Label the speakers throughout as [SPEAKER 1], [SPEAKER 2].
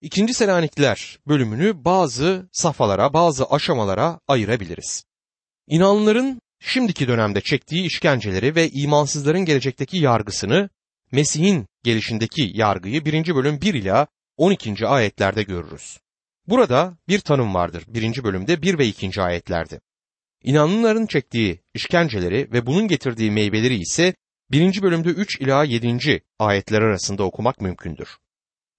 [SPEAKER 1] İkinci Selanikliler bölümünü bazı safhalara, bazı aşamalara ayırabiliriz. İnanlıların şimdiki dönemde çektiği işkenceleri ve imansızların gelecekteki yargısını, Mesih'in gelişindeki yargıyı 1. bölüm 1 ila 12. ayetlerde görürüz. Burada bir tanım vardır 1. bölümde 1 ve 2. ayetlerde. İnanlıların çektiği işkenceleri ve bunun getirdiği meyveleri ise 1. bölümde 3 ila 7. ayetler arasında okumak mümkündür.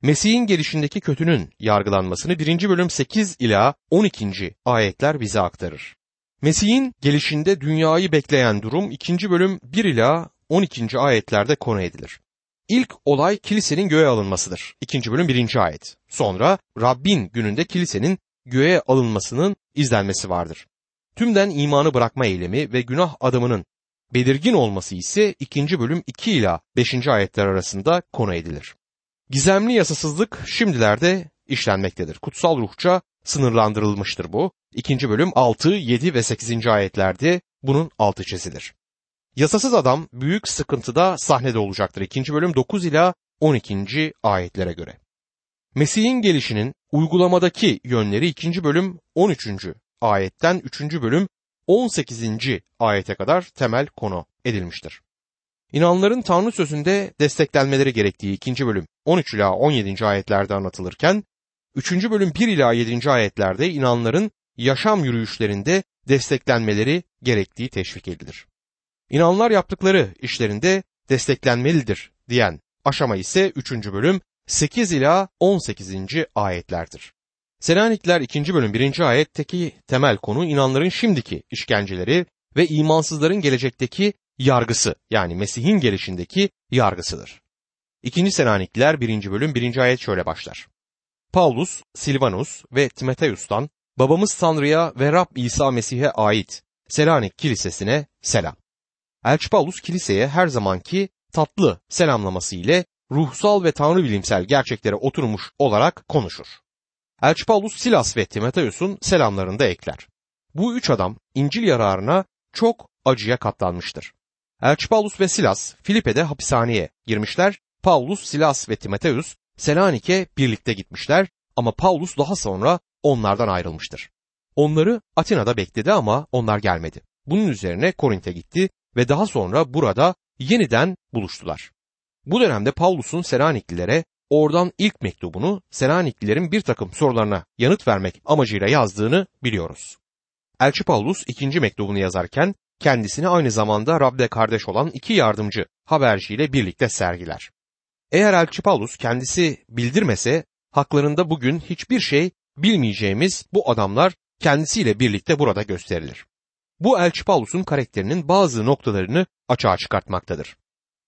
[SPEAKER 1] Mesih'in gelişindeki kötünün yargılanmasını 1. bölüm 8 ila 12. ayetler bize aktarır. Mesih'in gelişinde dünyayı bekleyen durum 2. bölüm 1 ila 12. ayetlerde konu edilir. İlk olay kilisenin göğe alınmasıdır. 2. bölüm 1. ayet. Sonra Rabbin gününde kilisenin göğe alınmasının izlenmesi vardır. Tümden imanı bırakma eylemi ve günah adamının belirgin olması ise 2. bölüm 2 ila 5. ayetler arasında konu edilir. Gizemli yasasızlık şimdilerde işlenmektedir. Kutsal ruhça sınırlandırılmıştır bu. 2. bölüm 6, 7 ve 8. ayetlerde bunun altı çizilir. Yasasız adam büyük sıkıntıda sahnede olacaktır. 2. bölüm 9 ila 12. ayetlere göre. Mesih'in gelişinin uygulamadaki yönleri 2. bölüm 13. ayetten 3. bölüm 18. ayete kadar temel konu edilmiştir. İnanların Tanrı sözünde desteklenmeleri gerektiği 2. bölüm 13 ila 17. ayetlerde anlatılırken 3. bölüm 1 ila 7. ayetlerde inanların yaşam yürüyüşlerinde desteklenmeleri gerektiği teşvik edilir. İnanlar yaptıkları işlerinde desteklenmelidir diyen aşama ise 3. bölüm 8 ila 18. ayetlerdir. Selanikler 2. bölüm 1. ayetteki temel konu inanların şimdiki işkenceleri ve imansızların gelecekteki yargısı yani Mesih'in gelişindeki yargısıdır. 2. Selanikliler 1. bölüm 1. ayet şöyle başlar. Paulus, Silvanus ve Timoteus'tan babamız Tanrı'ya ve Rab İsa Mesih'e ait Selanik Kilisesi'ne selam. Elçi Paulus kiliseye her zamanki tatlı selamlaması ile ruhsal ve tanrı bilimsel gerçeklere oturmuş olarak konuşur. Elçi Paulus Silas ve Timoteus'un selamlarını da ekler. Bu üç adam İncil yararına çok acıya katlanmıştır. Elçi Paulus ve Silas Filipe'de hapishaneye girmişler. Paulus, Silas ve Timoteus Selanik'e birlikte gitmişler ama Paulus daha sonra onlardan ayrılmıştır. Onları Atina'da bekledi ama onlar gelmedi. Bunun üzerine Korint'e gitti ve daha sonra burada yeniden buluştular. Bu dönemde Paulus'un Selaniklilere oradan ilk mektubunu Selaniklilerin bir takım sorularına yanıt vermek amacıyla yazdığını biliyoruz. Elçi Paulus ikinci mektubunu yazarken kendisini aynı zamanda Rab'de kardeş olan iki yardımcı haberciyle birlikte sergiler. Eğer Elçi Paulus kendisi bildirmese haklarında bugün hiçbir şey bilmeyeceğimiz bu adamlar kendisiyle birlikte burada gösterilir. Bu Elçi Paulus'un karakterinin bazı noktalarını açığa çıkartmaktadır.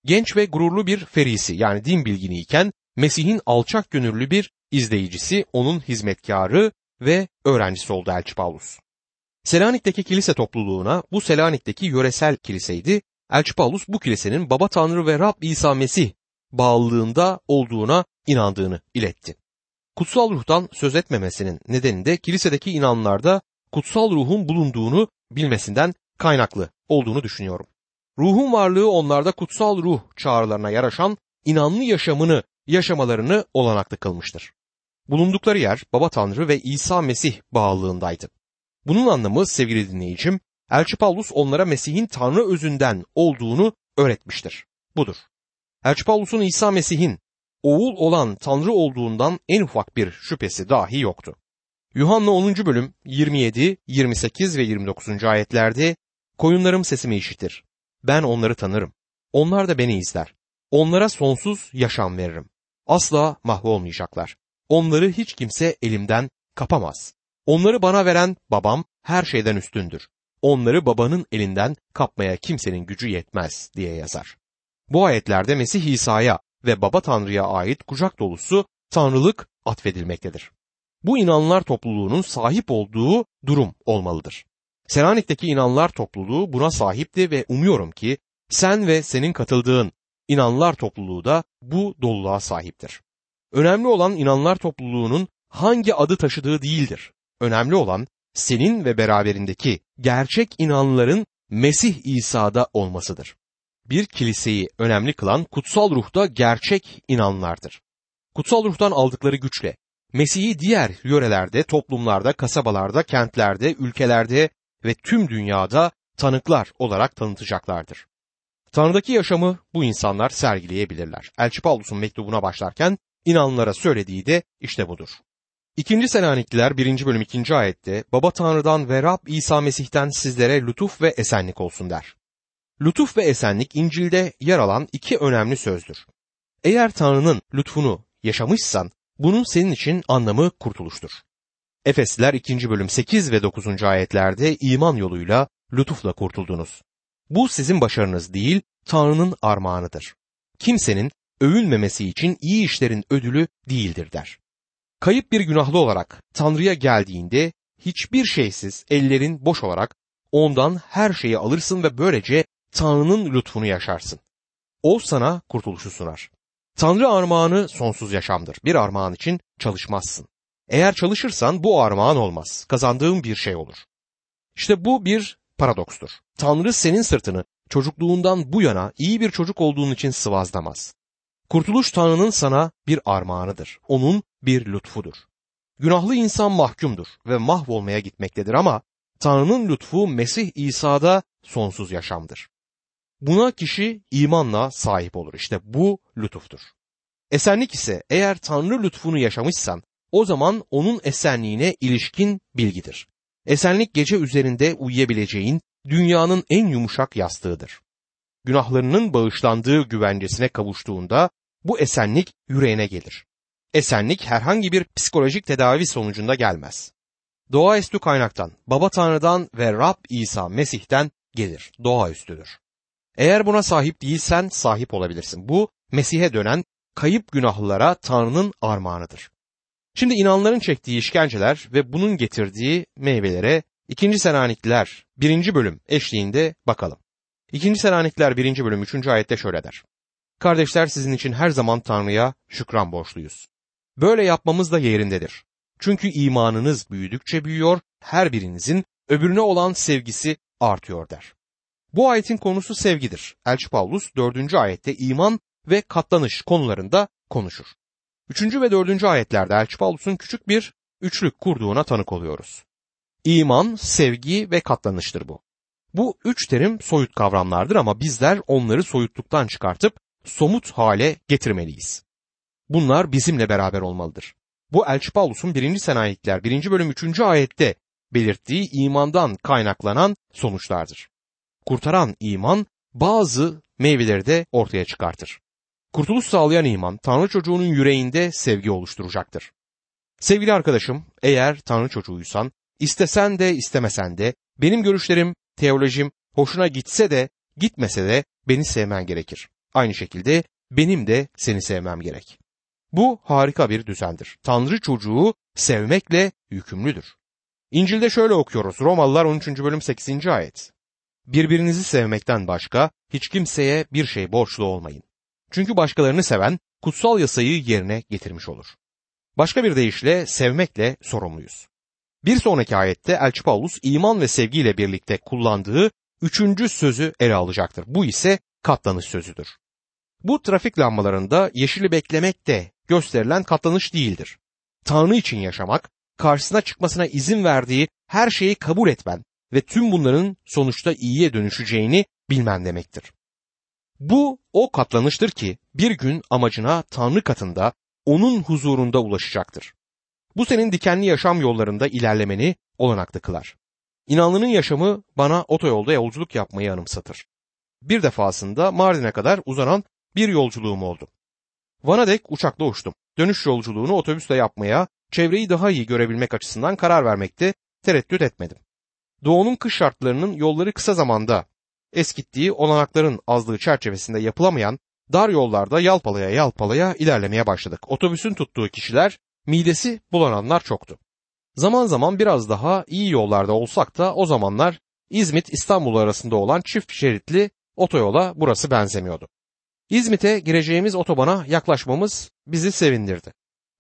[SPEAKER 1] Genç ve gururlu bir ferisi yani din bilginiyken Mesih'in alçak gönüllü bir izleyicisi, onun hizmetkarı ve öğrencisi oldu Elçi Paulus. Selanik'teki kilise topluluğuna bu Selanik'teki yöresel kiliseydi. Elçi Paulus bu kilisenin Baba Tanrı ve Rab İsa Mesih bağlılığında olduğuna inandığını iletti. Kutsal ruhtan söz etmemesinin nedeni de kilisedeki inanlarda kutsal ruhun bulunduğunu bilmesinden kaynaklı olduğunu düşünüyorum. Ruhun varlığı onlarda kutsal ruh çağrılarına yaraşan inanlı yaşamını yaşamalarını olanaklı kılmıştır. Bulundukları yer Baba Tanrı ve İsa Mesih bağlılığındaydı. Bunun anlamı sevgili dinleyicim, Elçi Paulus onlara Mesih'in Tanrı özünden olduğunu öğretmiştir. Budur. Elçi Paulus'un İsa Mesih'in oğul olan Tanrı olduğundan en ufak bir şüphesi dahi yoktu. Yuhanna 10. bölüm 27, 28 ve 29. ayetlerde koyunlarım sesimi işitir. Ben onları tanırım. Onlar da beni izler. Onlara sonsuz yaşam veririm. Asla mahvolmayacaklar. Onları hiç kimse elimden kapamaz. Onları bana veren babam her şeyden üstündür. Onları babanın elinden kapmaya kimsenin gücü yetmez diye yazar. Bu ayetlerde Mesih İsa'ya ve Baba Tanrı'ya ait kucak dolusu tanrılık atfedilmektedir. Bu inanlar topluluğunun sahip olduğu durum olmalıdır. Selanik'teki inanlar topluluğu buna sahipti ve umuyorum ki sen ve senin katıldığın inanlar topluluğu da bu doluluğa sahiptir. Önemli olan inanlar topluluğunun hangi adı taşıdığı değildir. Önemli olan senin ve beraberindeki gerçek inanların Mesih İsa'da olmasıdır. Bir kiliseyi önemli kılan kutsal ruhta gerçek inanlardır. Kutsal ruhtan aldıkları güçle Mesih'i diğer yörelerde, toplumlarda, kasabalarda, kentlerde, ülkelerde ve tüm dünyada tanıklar olarak tanıtacaklardır. Tanrı'daki yaşamı bu insanlar sergileyebilirler. Elçi Paulus'un mektubuna başlarken inanlara söylediği de işte budur. İkinci Selanikliler 1. bölüm 2. ayette Baba Tanrı'dan ve Rab İsa Mesih'ten sizlere lütuf ve esenlik olsun der. Lütuf ve esenlik İncil'de yer alan iki önemli sözdür. Eğer Tanrı'nın lütfunu yaşamışsan bunun senin için anlamı kurtuluştur. Efesliler 2. bölüm 8 ve 9. ayetlerde iman yoluyla lütufla kurtuldunuz. Bu sizin başarınız değil, Tanrı'nın armağanıdır. Kimsenin övünmemesi için iyi işlerin ödülü değildir der. Kayıp bir günahlı olarak Tanrı'ya geldiğinde hiçbir şeysiz ellerin boş olarak ondan her şeyi alırsın ve böylece Tanrı'nın lütfunu yaşarsın. O sana kurtuluşu sunar. Tanrı armağanı sonsuz yaşamdır. Bir armağan için çalışmazsın. Eğer çalışırsan bu armağan olmaz. Kazandığın bir şey olur. İşte bu bir paradokstur. Tanrı senin sırtını çocukluğundan bu yana iyi bir çocuk olduğun için sıvazlamaz. Kurtuluş Tanrı'nın sana bir armağanıdır. Onun bir lütfudur. Günahlı insan mahkumdur ve mahvolmaya gitmektedir ama Tanrı'nın lütfu Mesih İsa'da sonsuz yaşamdır. Buna kişi imanla sahip olur. İşte bu lütuftur. Esenlik ise eğer Tanrı lütfunu yaşamışsan o zaman onun esenliğine ilişkin bilgidir. Esenlik gece üzerinde uyuyabileceğin dünyanın en yumuşak yastığıdır. Günahlarının bağışlandığı güvencesine kavuştuğunda bu esenlik yüreğine gelir. Esenlik herhangi bir psikolojik tedavi sonucunda gelmez. Doğaüstü kaynaktan, Baba Tanrı'dan ve Rab İsa Mesih'ten gelir. Doğaüstüdür. Eğer buna sahip değilsen sahip olabilirsin. Bu Mesih'e dönen kayıp günahlılara Tanrı'nın armağanıdır. Şimdi inanların çektiği işkenceler ve bunun getirdiği meyvelere 2. Selanikliler 1. bölüm eşliğinde bakalım. 2. Selanikliler 1. bölüm 3. ayette şöyle der. Kardeşler sizin için her zaman Tanrı'ya şükran borçluyuz. Böyle yapmamız da yerindedir. Çünkü imanınız büyüdükçe büyüyor, her birinizin öbürüne olan sevgisi artıyor der. Bu ayetin konusu sevgidir. Elçi Paulus 4. ayette iman ve katlanış konularında konuşur. 3. ve 4. ayetlerde Elçi Paulus'un küçük bir üçlük kurduğuna tanık oluyoruz. İman, sevgi ve katlanıştır bu. Bu üç terim soyut kavramlardır ama bizler onları soyutluktan çıkartıp somut hale getirmeliyiz. Bunlar bizimle beraber olmalıdır. Bu Elçi Paulus'un 1. Senayikler 1. bölüm 3. ayette belirttiği imandan kaynaklanan sonuçlardır. Kurtaran iman bazı meyveleri de ortaya çıkartır. Kurtuluş sağlayan iman Tanrı çocuğunun yüreğinde sevgi oluşturacaktır. Sevgili arkadaşım, eğer Tanrı çocuğuysan, istesen de istemesen de benim görüşlerim, teolojim hoşuna gitse de gitmese de beni sevmen gerekir. Aynı şekilde benim de seni sevmem gerek. Bu harika bir düzendir. Tanrı çocuğu sevmekle yükümlüdür. İncil'de şöyle okuyoruz. Romalılar 13. bölüm 8. ayet. Birbirinizi sevmekten başka hiç kimseye bir şey borçlu olmayın. Çünkü başkalarını seven kutsal yasayı yerine getirmiş olur. Başka bir deyişle sevmekle sorumluyuz. Bir sonraki ayette Elçi Paulus iman ve sevgiyle birlikte kullandığı üçüncü sözü ele alacaktır. Bu ise katlanış sözüdür. Bu trafik lambalarında yeşili beklemek de gösterilen katlanış değildir. Tanrı için yaşamak, karşısına çıkmasına izin verdiği her şeyi kabul etmen ve tüm bunların sonuçta iyiye dönüşeceğini bilmen demektir. Bu o katlanıştır ki bir gün amacına Tanrı katında onun huzurunda ulaşacaktır. Bu senin dikenli yaşam yollarında ilerlemeni olanaklı kılar. İnanlının yaşamı bana otoyolda yolculuk yapmayı anımsatır. Bir defasında Mardin'e kadar uzanan bir yolculuğum oldu. Van'a dek uçakla uçtum. Dönüş yolculuğunu otobüsle yapmaya, çevreyi daha iyi görebilmek açısından karar vermekte tereddüt etmedim. Doğunun kış şartlarının yolları kısa zamanda eskittiği olanakların azlığı çerçevesinde yapılamayan dar yollarda yalpalaya yalpalaya ilerlemeye başladık. Otobüsün tuttuğu kişiler midesi bulananlar çoktu. Zaman zaman biraz daha iyi yollarda olsak da o zamanlar İzmit İstanbul arasında olan çift şeritli otoyola burası benzemiyordu. İzmit'e gireceğimiz otobana yaklaşmamız bizi sevindirdi.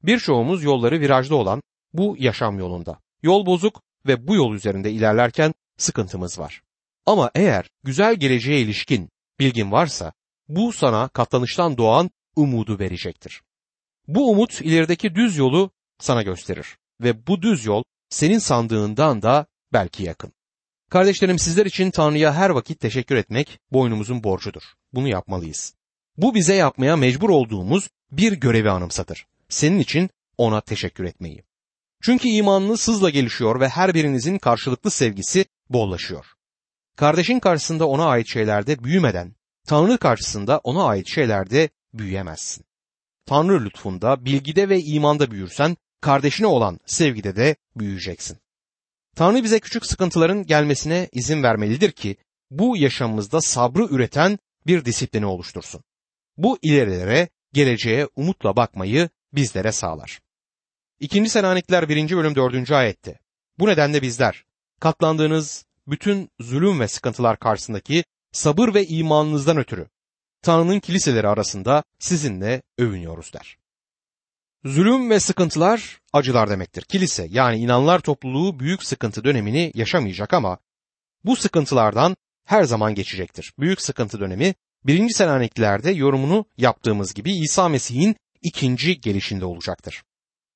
[SPEAKER 1] Birçoğumuz yolları virajda olan bu yaşam yolunda. Yol bozuk ve bu yol üzerinde ilerlerken sıkıntımız var. Ama eğer güzel geleceğe ilişkin bilgin varsa bu sana katlanıştan doğan umudu verecektir. Bu umut ilerideki düz yolu sana gösterir ve bu düz yol senin sandığından da belki yakın. Kardeşlerim sizler için Tanrı'ya her vakit teşekkür etmek boynumuzun borcudur. Bunu yapmalıyız. Bu bize yapmaya mecbur olduğumuz bir görevi anımsatır. Senin için ona teşekkür etmeyi. Çünkü imanınız hızla gelişiyor ve her birinizin karşılıklı sevgisi bollaşıyor. Kardeşin karşısında ona ait şeylerde büyümeden, Tanrı karşısında ona ait şeylerde büyüyemezsin. Tanrı lütfunda, bilgide ve imanda büyürsen, kardeşine olan sevgide de büyüyeceksin. Tanrı bize küçük sıkıntıların gelmesine izin vermelidir ki bu yaşamımızda sabrı üreten bir disiplini oluştursun. Bu ilerilere, geleceğe umutla bakmayı bizlere sağlar. İkinci Selanikler 1. bölüm 4. ayette. Bu nedenle bizler katlandığınız bütün zulüm ve sıkıntılar karşısındaki sabır ve imanınızdan ötürü Tanrı'nın kiliseleri arasında sizinle övünüyoruz der. Zulüm ve sıkıntılar acılar demektir. Kilise yani inanlar topluluğu büyük sıkıntı dönemini yaşamayacak ama bu sıkıntılardan her zaman geçecektir. Büyük sıkıntı dönemi birinci Selanikliler'de yorumunu yaptığımız gibi İsa Mesih'in ikinci gelişinde olacaktır.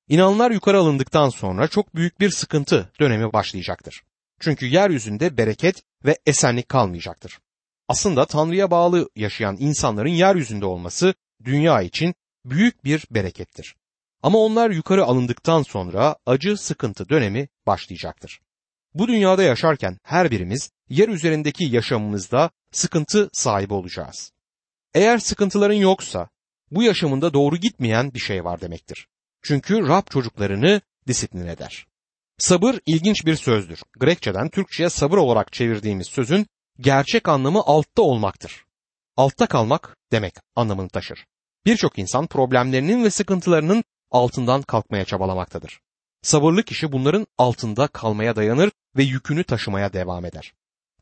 [SPEAKER 1] İnanlar yukarı alındıktan sonra çok büyük bir sıkıntı dönemi başlayacaktır. Çünkü yeryüzünde bereket ve esenlik kalmayacaktır. Aslında Tanrı'ya bağlı yaşayan insanların yeryüzünde olması dünya için büyük bir berekettir. Ama onlar yukarı alındıktan sonra acı sıkıntı dönemi başlayacaktır. Bu dünyada yaşarken her birimiz yer üzerindeki yaşamımızda sıkıntı sahibi olacağız. Eğer sıkıntıların yoksa bu yaşamında doğru gitmeyen bir şey var demektir. Çünkü Rab çocuklarını disiplin eder. Sabır ilginç bir sözdür. Grekçeden Türkçe'ye sabır olarak çevirdiğimiz sözün gerçek anlamı altta olmaktır. Altta kalmak demek anlamını taşır. Birçok insan problemlerinin ve sıkıntılarının altından kalkmaya çabalamaktadır. Sabırlı kişi bunların altında kalmaya dayanır ve yükünü taşımaya devam eder.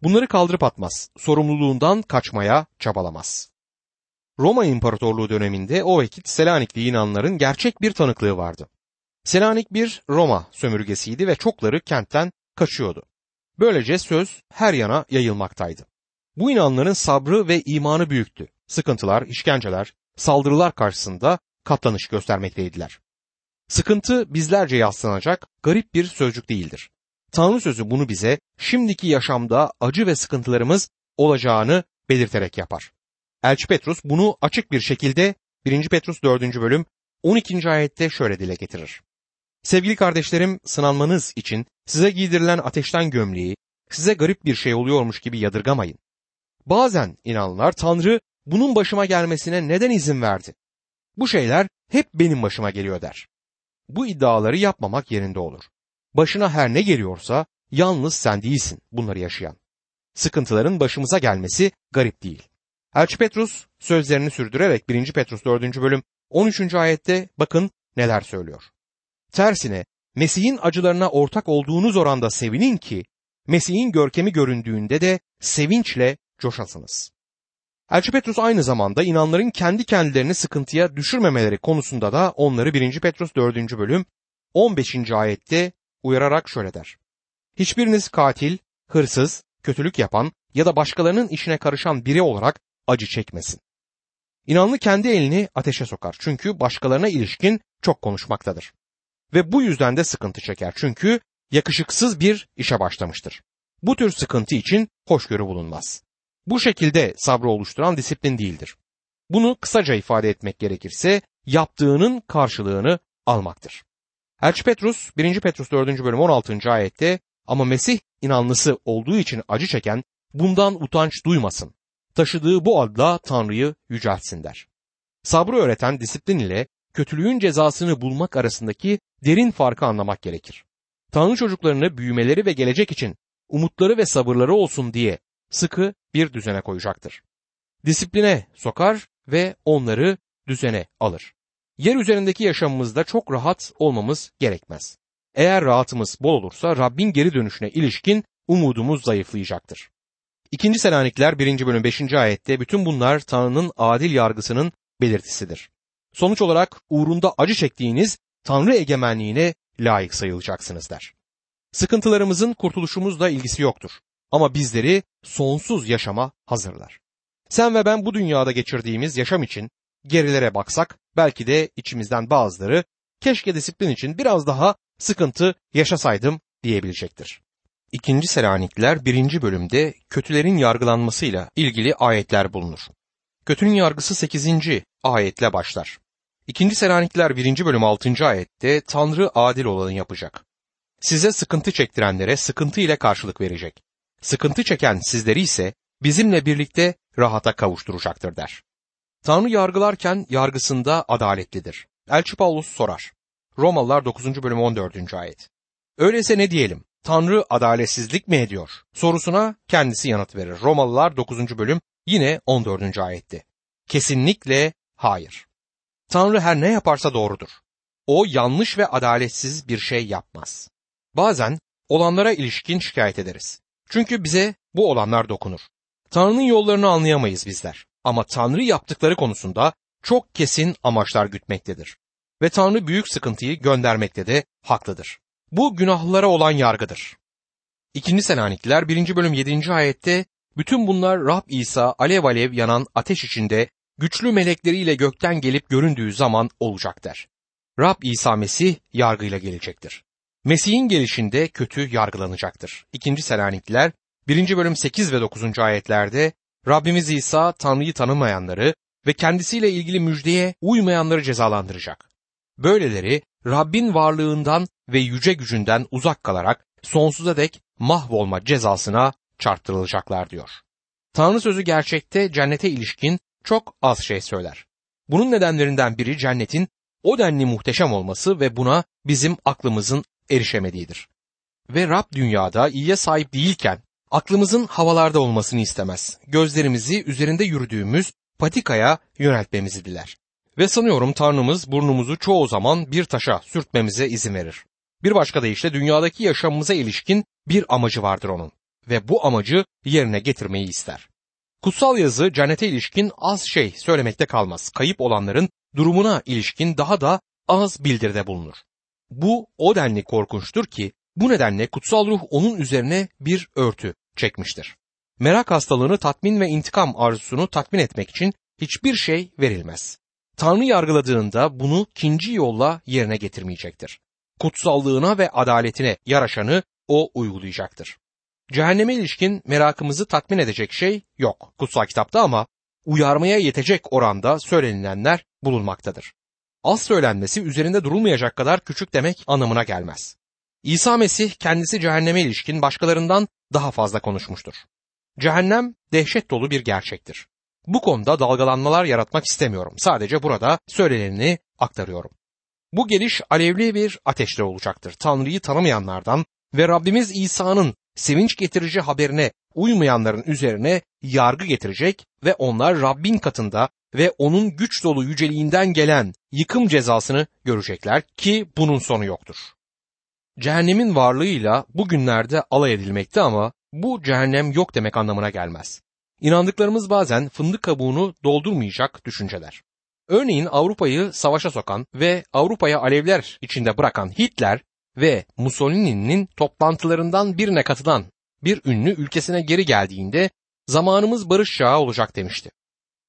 [SPEAKER 1] Bunları kaldırıp atmaz, sorumluluğundan kaçmaya çabalamaz. Roma İmparatorluğu döneminde o vakit Selanikli inanların gerçek bir tanıklığı vardı. Selanik bir Roma sömürgesiydi ve çokları kentten kaçıyordu. Böylece söz her yana yayılmaktaydı. Bu inanların sabrı ve imanı büyüktü. Sıkıntılar, işkenceler, saldırılar karşısında katlanış göstermekteydiler. Sıkıntı bizlerce yaslanacak garip bir sözcük değildir. Tanrı sözü bunu bize şimdiki yaşamda acı ve sıkıntılarımız olacağını belirterek yapar. Elçi Petrus bunu açık bir şekilde 1. Petrus 4. bölüm 12. ayette şöyle dile getirir. Sevgili kardeşlerim sınanmanız için size giydirilen ateşten gömleği size garip bir şey oluyormuş gibi yadırgamayın. Bazen inanlar Tanrı bunun başıma gelmesine neden izin verdi? Bu şeyler hep benim başıma geliyor der. Bu iddiaları yapmamak yerinde olur. Başına her ne geliyorsa yalnız sen değilsin bunları yaşayan. Sıkıntıların başımıza gelmesi garip değil. Elçi Petrus sözlerini sürdürerek 1. Petrus 4. bölüm 13. ayette bakın neler söylüyor. Tersine Mesih'in acılarına ortak olduğunuz oranda sevinin ki Mesih'in görkemi göründüğünde de sevinçle coşasınız. Elçi Petrus aynı zamanda inanların kendi kendilerini sıkıntıya düşürmemeleri konusunda da onları 1. Petrus 4. bölüm 15. ayette uyararak şöyle der. Hiçbiriniz katil, hırsız, kötülük yapan ya da başkalarının işine karışan biri olarak acı çekmesin. İnanlı kendi elini ateşe sokar çünkü başkalarına ilişkin çok konuşmaktadır. Ve bu yüzden de sıkıntı çeker çünkü yakışıksız bir işe başlamıştır. Bu tür sıkıntı için hoşgörü bulunmaz. Bu şekilde sabrı oluşturan disiplin değildir. Bunu kısaca ifade etmek gerekirse yaptığının karşılığını almaktır. Elçi Petrus 1. Petrus 4. bölüm 16. ayette ama Mesih inanlısı olduğu için acı çeken bundan utanç duymasın. Taşıdığı bu adla Tanrı'yı yüceltsin der. Sabrı öğreten disiplin ile kötülüğün cezasını bulmak arasındaki derin farkı anlamak gerekir. Tanrı çocuklarını büyümeleri ve gelecek için umutları ve sabırları olsun diye sıkı bir düzene koyacaktır. Disipline sokar ve onları düzene alır. Yer üzerindeki yaşamımızda çok rahat olmamız gerekmez. Eğer rahatımız bol olursa Rabbin geri dönüşüne ilişkin umudumuz zayıflayacaktır. İkinci Selanikler 1. bölüm 5. ayette bütün bunlar Tanrı'nın adil yargısının belirtisidir. Sonuç olarak uğrunda acı çektiğiniz Tanrı egemenliğine layık sayılacaksınız der. Sıkıntılarımızın kurtuluşumuzla ilgisi yoktur ama bizleri sonsuz yaşama hazırlar. Sen ve ben bu dünyada geçirdiğimiz yaşam için gerilere baksak belki de içimizden bazıları keşke disiplin için biraz daha sıkıntı yaşasaydım diyebilecektir. İkinci Selanikliler birinci bölümde kötülerin yargılanmasıyla ilgili ayetler bulunur. Kötünün yargısı 8. ayetle başlar. İkinci Selanikliler 1. bölüm 6. ayette Tanrı adil olanı yapacak. Size sıkıntı çektirenlere sıkıntı ile karşılık verecek. Sıkıntı çeken sizleri ise bizimle birlikte rahata kavuşturacaktır der. Tanrı yargılarken yargısında adaletlidir. Elçi Paulus sorar. Romalılar 9. bölüm 14. ayet. Öyleyse ne diyelim? Tanrı adaletsizlik mi ediyor? Sorusuna kendisi yanıt verir. Romalılar 9. bölüm yine 14. ayette. Kesinlikle hayır. Tanrı her ne yaparsa doğrudur. O yanlış ve adaletsiz bir şey yapmaz. Bazen olanlara ilişkin şikayet ederiz. Çünkü bize bu olanlar dokunur. Tanrı'nın yollarını anlayamayız bizler. Ama Tanrı yaptıkları konusunda çok kesin amaçlar gütmektedir. Ve Tanrı büyük sıkıntıyı göndermekte de haklıdır. Bu günahlılara olan yargıdır. İkinci Selanikliler 1. bölüm 7. ayette bütün bunlar Rab İsa alev alev yanan ateş içinde güçlü melekleriyle gökten gelip göründüğü zaman olacak der. Rab İsa Mesih yargıyla gelecektir. Mesih'in gelişinde kötü yargılanacaktır. İkinci Selanikliler 1. bölüm 8 ve 9. ayetlerde Rabbimiz İsa Tanrı'yı tanımayanları ve kendisiyle ilgili müjdeye uymayanları cezalandıracak. Böyleleri Rabbin varlığından ve yüce gücünden uzak kalarak sonsuza dek mahvolma cezasına çarptırılacaklar diyor. Tanrı sözü gerçekte cennete ilişkin çok az şey söyler. Bunun nedenlerinden biri cennetin o denli muhteşem olması ve buna bizim aklımızın erişemediğidir. Ve Rab dünyada iyiye sahip değilken aklımızın havalarda olmasını istemez. Gözlerimizi üzerinde yürüdüğümüz patikaya yöneltmemizi diler. Ve sanıyorum Tanrımız burnumuzu çoğu zaman bir taşa sürtmemize izin verir. Bir başka deyişle dünyadaki yaşamımıza ilişkin bir amacı vardır onun ve bu amacı yerine getirmeyi ister. Kutsal yazı cennete ilişkin az şey söylemekte kalmaz. Kayıp olanların durumuna ilişkin daha da az bildirde bulunur. Bu o denli korkunçtur ki bu nedenle kutsal ruh onun üzerine bir örtü çekmiştir. Merak hastalığını tatmin ve intikam arzusunu tatmin etmek için hiçbir şey verilmez. Tanrı yargıladığında bunu ikinci yolla yerine getirmeyecektir. Kutsallığına ve adaletine yaraşanı o uygulayacaktır. Cehenneme ilişkin merakımızı tatmin edecek şey yok kutsal kitapta ama uyarmaya yetecek oranda söylenilenler bulunmaktadır. Az söylenmesi üzerinde durulmayacak kadar küçük demek anlamına gelmez. İsa Mesih kendisi cehenneme ilişkin başkalarından daha fazla konuşmuştur. Cehennem dehşet dolu bir gerçektir. Bu konuda dalgalanmalar yaratmak istemiyorum. Sadece burada söyleneni aktarıyorum. Bu geliş alevli bir ateşle olacaktır. Tanrı'yı tanımayanlardan ve Rabbimiz İsa'nın sevinç getirici haberine uymayanların üzerine yargı getirecek ve onlar Rabbin katında ve onun güç dolu yüceliğinden gelen yıkım cezasını görecekler ki bunun sonu yoktur. Cehennemin varlığıyla bugünlerde alay edilmekte ama bu cehennem yok demek anlamına gelmez. İnandıklarımız bazen fındık kabuğunu doldurmayacak düşünceler. Örneğin Avrupa'yı savaşa sokan ve Avrupa'ya alevler içinde bırakan Hitler ve Mussolini'nin toplantılarından birine katılan bir ünlü ülkesine geri geldiğinde zamanımız barış çağı olacak demişti.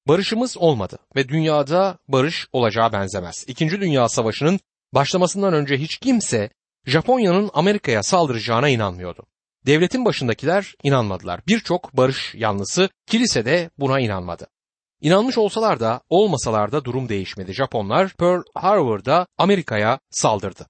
[SPEAKER 1] Barışımız olmadı ve dünyada barış olacağı benzemez. İkinci Dünya Savaşı'nın başlamasından önce hiç kimse Japonya'nın Amerika'ya saldıracağına inanmıyordu. Devletin başındakiler inanmadılar. Birçok barış yanlısı kilisede buna inanmadı. İnanmış olsalar da olmasalar da durum değişmedi. Japonlar Pearl Harbor'da Amerika'ya saldırdı.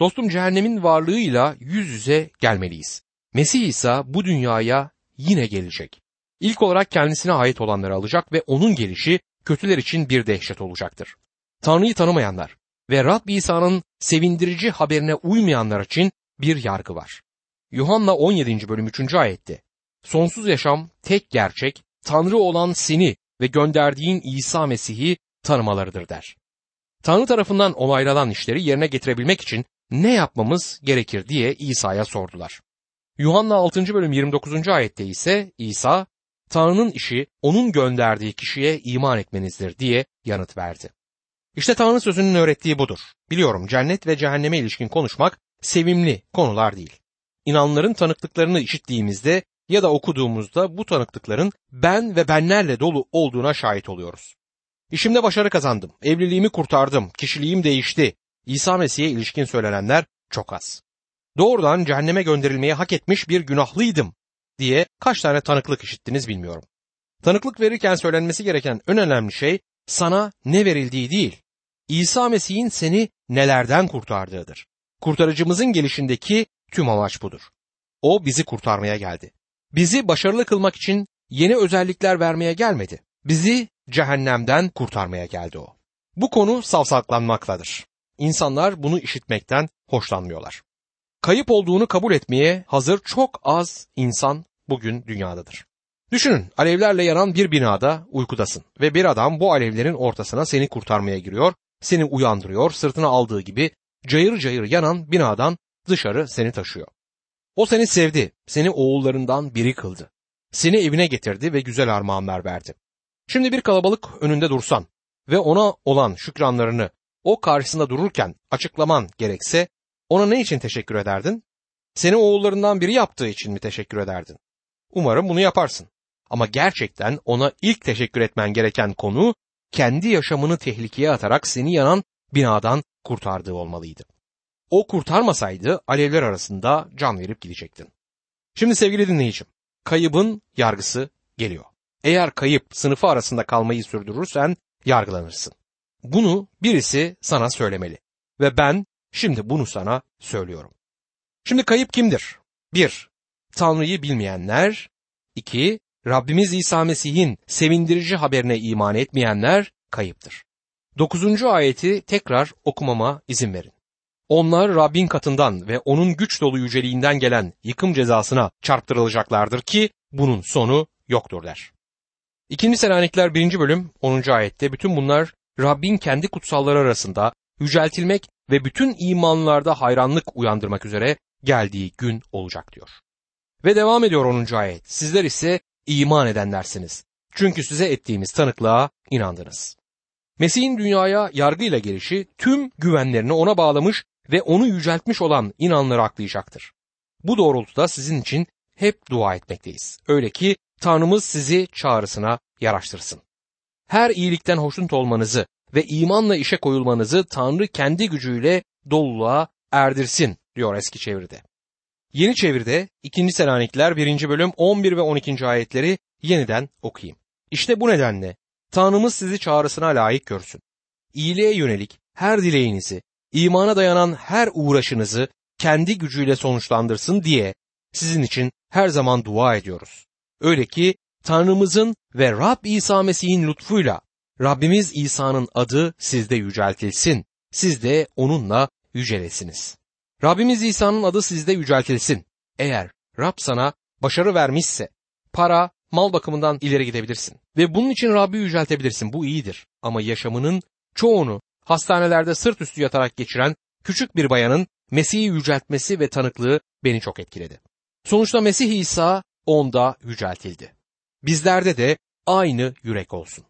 [SPEAKER 1] Dostum cehennemin varlığıyla yüz yüze gelmeliyiz. Mesih İsa bu dünyaya yine gelecek. İlk olarak kendisine ait olanları alacak ve onun gelişi kötüler için bir dehşet olacaktır. Tanrı'yı tanımayanlar ve Rab İsa'nın sevindirici haberine uymayanlar için bir yargı var. Yuhanna 17. bölüm 3. ayette Sonsuz yaşam tek gerçek Tanrı olan seni ve gönderdiğin İsa Mesih'i tanımalarıdır der. Tanrı tarafından onaylanan işleri yerine getirebilmek için ne yapmamız gerekir diye İsa'ya sordular. Yuhanna 6. bölüm 29. ayette ise İsa, Tanrı'nın işi onun gönderdiği kişiye iman etmenizdir diye yanıt verdi. İşte Tanrı sözünün öğrettiği budur. Biliyorum cennet ve cehenneme ilişkin konuşmak sevimli konular değil. İnanların tanıklıklarını işittiğimizde ya da okuduğumuzda bu tanıklıkların ben ve benlerle dolu olduğuna şahit oluyoruz. İşimde başarı kazandım, evliliğimi kurtardım, kişiliğim değişti, İsa Mesih'e ilişkin söylenenler çok az. Doğrudan cehenneme gönderilmeyi hak etmiş bir günahlıydım diye kaç tane tanıklık işittiniz bilmiyorum. Tanıklık verirken söylenmesi gereken en önemli şey sana ne verildiği değil, İsa Mesih'in seni nelerden kurtardığıdır. Kurtarıcımızın gelişindeki tüm amaç budur. O bizi kurtarmaya geldi. Bizi başarılı kılmak için yeni özellikler vermeye gelmedi. Bizi cehennemden kurtarmaya geldi o. Bu konu savsaklanmaktadır. İnsanlar bunu işitmekten hoşlanmıyorlar. Kayıp olduğunu kabul etmeye hazır çok az insan bugün dünyadadır. Düşünün alevlerle yanan bir binada uykudasın ve bir adam bu alevlerin ortasına seni kurtarmaya giriyor, seni uyandırıyor, sırtına aldığı gibi cayır cayır yanan binadan dışarı seni taşıyor. O seni sevdi, seni oğullarından biri kıldı. Seni evine getirdi ve güzel armağanlar verdi. Şimdi bir kalabalık önünde dursan ve ona olan şükranlarını o karşısında dururken açıklaman gerekse ona ne için teşekkür ederdin? Seni oğullarından biri yaptığı için mi teşekkür ederdin? Umarım bunu yaparsın. Ama gerçekten ona ilk teşekkür etmen gereken konu kendi yaşamını tehlikeye atarak seni yanan binadan kurtardığı olmalıydı. O kurtarmasaydı alevler arasında can verip gidecektin. Şimdi sevgili dinleyicim, kayıbın yargısı geliyor. Eğer kayıp sınıfı arasında kalmayı sürdürürsen yargılanırsın. Bunu birisi sana söylemeli ve ben şimdi bunu sana söylüyorum. Şimdi kayıp kimdir? 1. Tanrı'yı bilmeyenler. 2. Rabbimiz İsa Mesih'in sevindirici haberine iman etmeyenler kayıptır. 9. ayeti tekrar okumama izin verin. Onlar Rabbin katından ve onun güç dolu yüceliğinden gelen yıkım cezasına çarptırılacaklardır ki bunun sonu yoktur der. İkinci Selanikler 1. bölüm 10. ayette bütün bunlar Rabbin kendi kutsalları arasında yüceltilmek ve bütün imanlarda hayranlık uyandırmak üzere geldiği gün olacak diyor. Ve devam ediyor 10. ayet. Sizler ise iman edenlersiniz. Çünkü size ettiğimiz tanıklığa inandınız. Mesih'in dünyaya yargıyla gelişi tüm güvenlerini ona bağlamış ve onu yüceltmiş olan inanları aklayacaktır. Bu doğrultuda sizin için hep dua etmekteyiz. Öyle ki Tanrımız sizi çağrısına yaraştırsın. Her iyilikten hoşnut olmanızı ve imanla işe koyulmanızı Tanrı kendi gücüyle doluluğa erdirsin diyor eski çeviride. Yeni çeviride 2. Selanikler 1. bölüm 11 ve 12. ayetleri yeniden okuyayım. İşte bu nedenle Tanrımız sizi çağrısına layık görsün. İyiliğe yönelik her dileğinizi, imana dayanan her uğraşınızı kendi gücüyle sonuçlandırsın diye sizin için her zaman dua ediyoruz. Öyle ki Tanrımızın ve Rab İsa Mesih'in lütfuyla Rabbimiz İsa'nın adı sizde yüceltilsin. Siz de onunla yücelesiniz. Rabbimiz İsa'nın adı sizde yüceltilsin. Eğer Rab sana başarı vermişse para, mal bakımından ileri gidebilirsin. Ve bunun için Rabbi yüceltebilirsin. Bu iyidir. Ama yaşamının çoğunu hastanelerde sırt üstü yatarak geçiren küçük bir bayanın Mesih'i yüceltmesi ve tanıklığı beni çok etkiledi. Sonuçta Mesih İsa onda yüceltildi. Bizlerde de aynı yürek olsun.